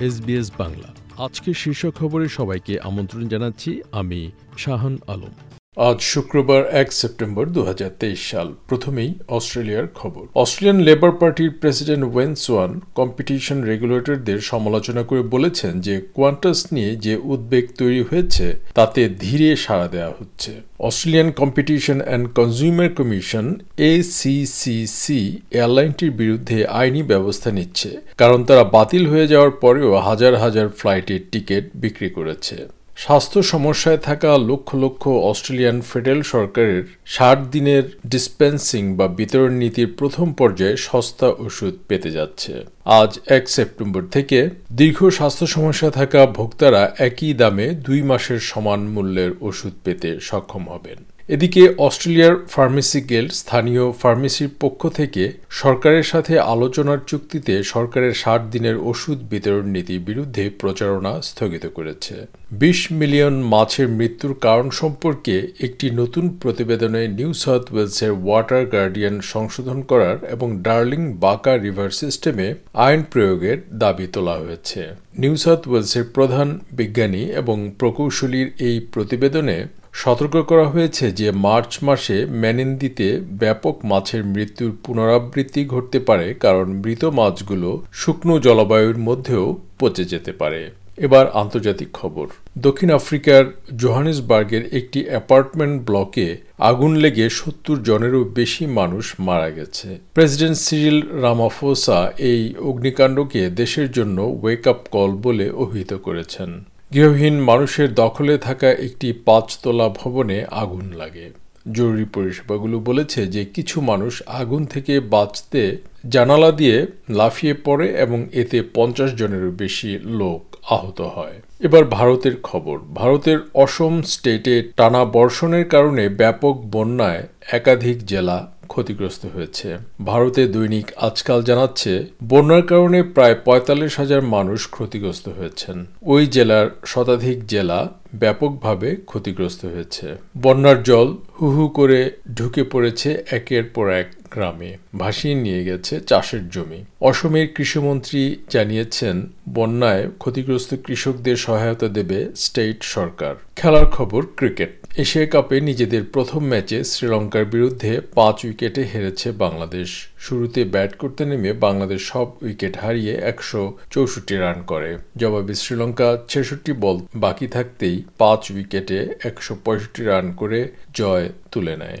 SBS Bangla. আজকের শীর্ষ খবরে সবাইকে আমন্ত্রণ জানাচ্ছি আমি শাহান আলম। আজ শুক্রবার এক সেপ্টেম্বর দুহাজার তেইশ সাল। প্রথমেই অস্ট্রেলিয়ার খবর। অস্ট্রেলিয়ান লেবার পার্টির প্রেসিডেন্ট ওয়েন সোয়ান কম্পিটিশন রেগুলেটরদের সমালোচনা করে বলেছেন যে কোয়ান্টাস নিয়ে যে উদ্বেগ তৈরি হয়েছে, তাতে ধীরে সাড়া দেওয়া হচ্ছে। Australian Competition and Consumer Commission ACCC এয়ারলাইনটির বিরুদ্ধে আইনি ব্যবস্থা নিচ্ছে, কারণ তারা বাতিল হয়ে যাওয়ার পরেও হাজার হাজার ফ্লাইটের টিকিট বিক্রি করেছে। স্বাস্থ্য সমস্যায় থাকা লক্ষ লক্ষ অস্ট্রেলিয়ান ফেডারেল সরকারের ষাট দিনের ডিসপেন্সিং বা বিতরণ নীতির প্রথম পর্যায়ে সস্তা ওষুধ পেতে যাচ্ছে। আজ এক সেপ্টেম্বর থেকে দীর্ঘ স্বাস্থ্য সমস্যা থাকা ভোক্তারা একই দামে দুই মাসের সমান মূল্যের ওষুধ পেতে সক্ষম হবেন। এদিকে অস্ট্রেলিয়ার ফার্মেসি গিল্ড স্থানীয় ফার্মেসির পক্ষ থেকে সরকারের সাথে আলোচনার চুক্তিতে সরকারের ষাট দিনের ওষুধ বিতরণ নীতির বিরুদ্ধে প্রচারণা স্থগিত করেছে। বিশ মিলিয়ন মাছের মৃত্যুর কারণ সম্পর্কে একটি নতুন প্রতিবেদনে নিউ সাউথ ওয়েলসের ওয়াটার গার্ডিয়ান সংশোধন করার এবং ডার্লিং বাকা রিভার সিস্টেমে আইন প্রয়োগের দাবি তোলা হয়েছে। নিউ সাউথ ওয়েলসের প্রধান বিজ্ঞানী এবং প্রকৌশলীর এই প্রতিবেদনে সতর্ক করা হয়েছে যে মার্চ মাসে ম্যানিন্দিতে ব্যাপক মাছের মৃত্যুর পুনরাবৃত্তি ঘটতে পারে, কারণ মৃত মাছগুলো শুকনো জলবায়ুর মধ্যেও পচে যেতে পারে। এবার আন্তর্জাতিক খবর। দক্ষিণ আফ্রিকার জোহানিসবার্গের একটি অ্যাপার্টমেন্ট ব্লকে আগুন লেগে সত্তর জনেরও বেশি মানুষ মারা গেছে। প্রেসিডেন্ট সিরিল রামাফোসা এই অগ্নিকাণ্ডকে দেশের জন্য ওয়েক আপ কল বলে অভিহিত করেছেন। গৃহহীন মানুষের দখলে থাকা একটি পাঁচতলা ভবনে আগুন লাগে। জরুরি পরিষেবাগুলো বলেছে যে কিছু মানুষ আগুন থেকে বাঁচতে জানালা দিয়ে লাফিয়ে পড়ে এবং এতে পঞ্চাশ জনেরও বেশি লোক আহত হয়। এবার ভারতের খবর। ভারতের অসম স্টেটে টানা বর্ষণের কারণে ব্যাপক বন্যায় একাধিক জেলা ক্ষতিগ্রস্ত হয়েছে। ভারতে দৈনিক আজকাল জানাচ্ছে, বন্যার কারণে প্রায় পঁয়তাল্লিশ হাজার মানুষ ক্ষতিগ্রস্ত হয়েছেন। ওই জেলার শতাধিক জেলা ব্যাপকভাবে ক্ষতিগ্রস্ত হয়েছে। বন্যার জল হু হু করে ঢুকে পড়েছে একের পর এক গ্রামে। ভাসিয়ে নিয়ে গেছে চাষের জমি। অসমের কৃষিমন্ত্রী জানিয়েছেন, বন্যায় ক্ষতিগ্রস্ত কৃষকদের সহায়তা দেবে স্টেট সরকার। খেলার খবর ক্রিকেট। এশিয়া কাপে নিজেদের প্রথম ম্যাচে শ্রীলঙ্কার বিরুদ্ধে পাঁচ উইকেটে হেরেছে বাংলাদেশ। শুরুতে ব্যাট করতে নেমে বাংলাদেশ সব উইকেট হারিয়ে একশো চৌষট্টি রান করে। জবাবে শ্রীলঙ্কা ছেষট্টি বল বাকি থাকতেই পাঁচ উইকেটে একশো পঁয়ষট্টি রান করে জয় তুলে নেয়।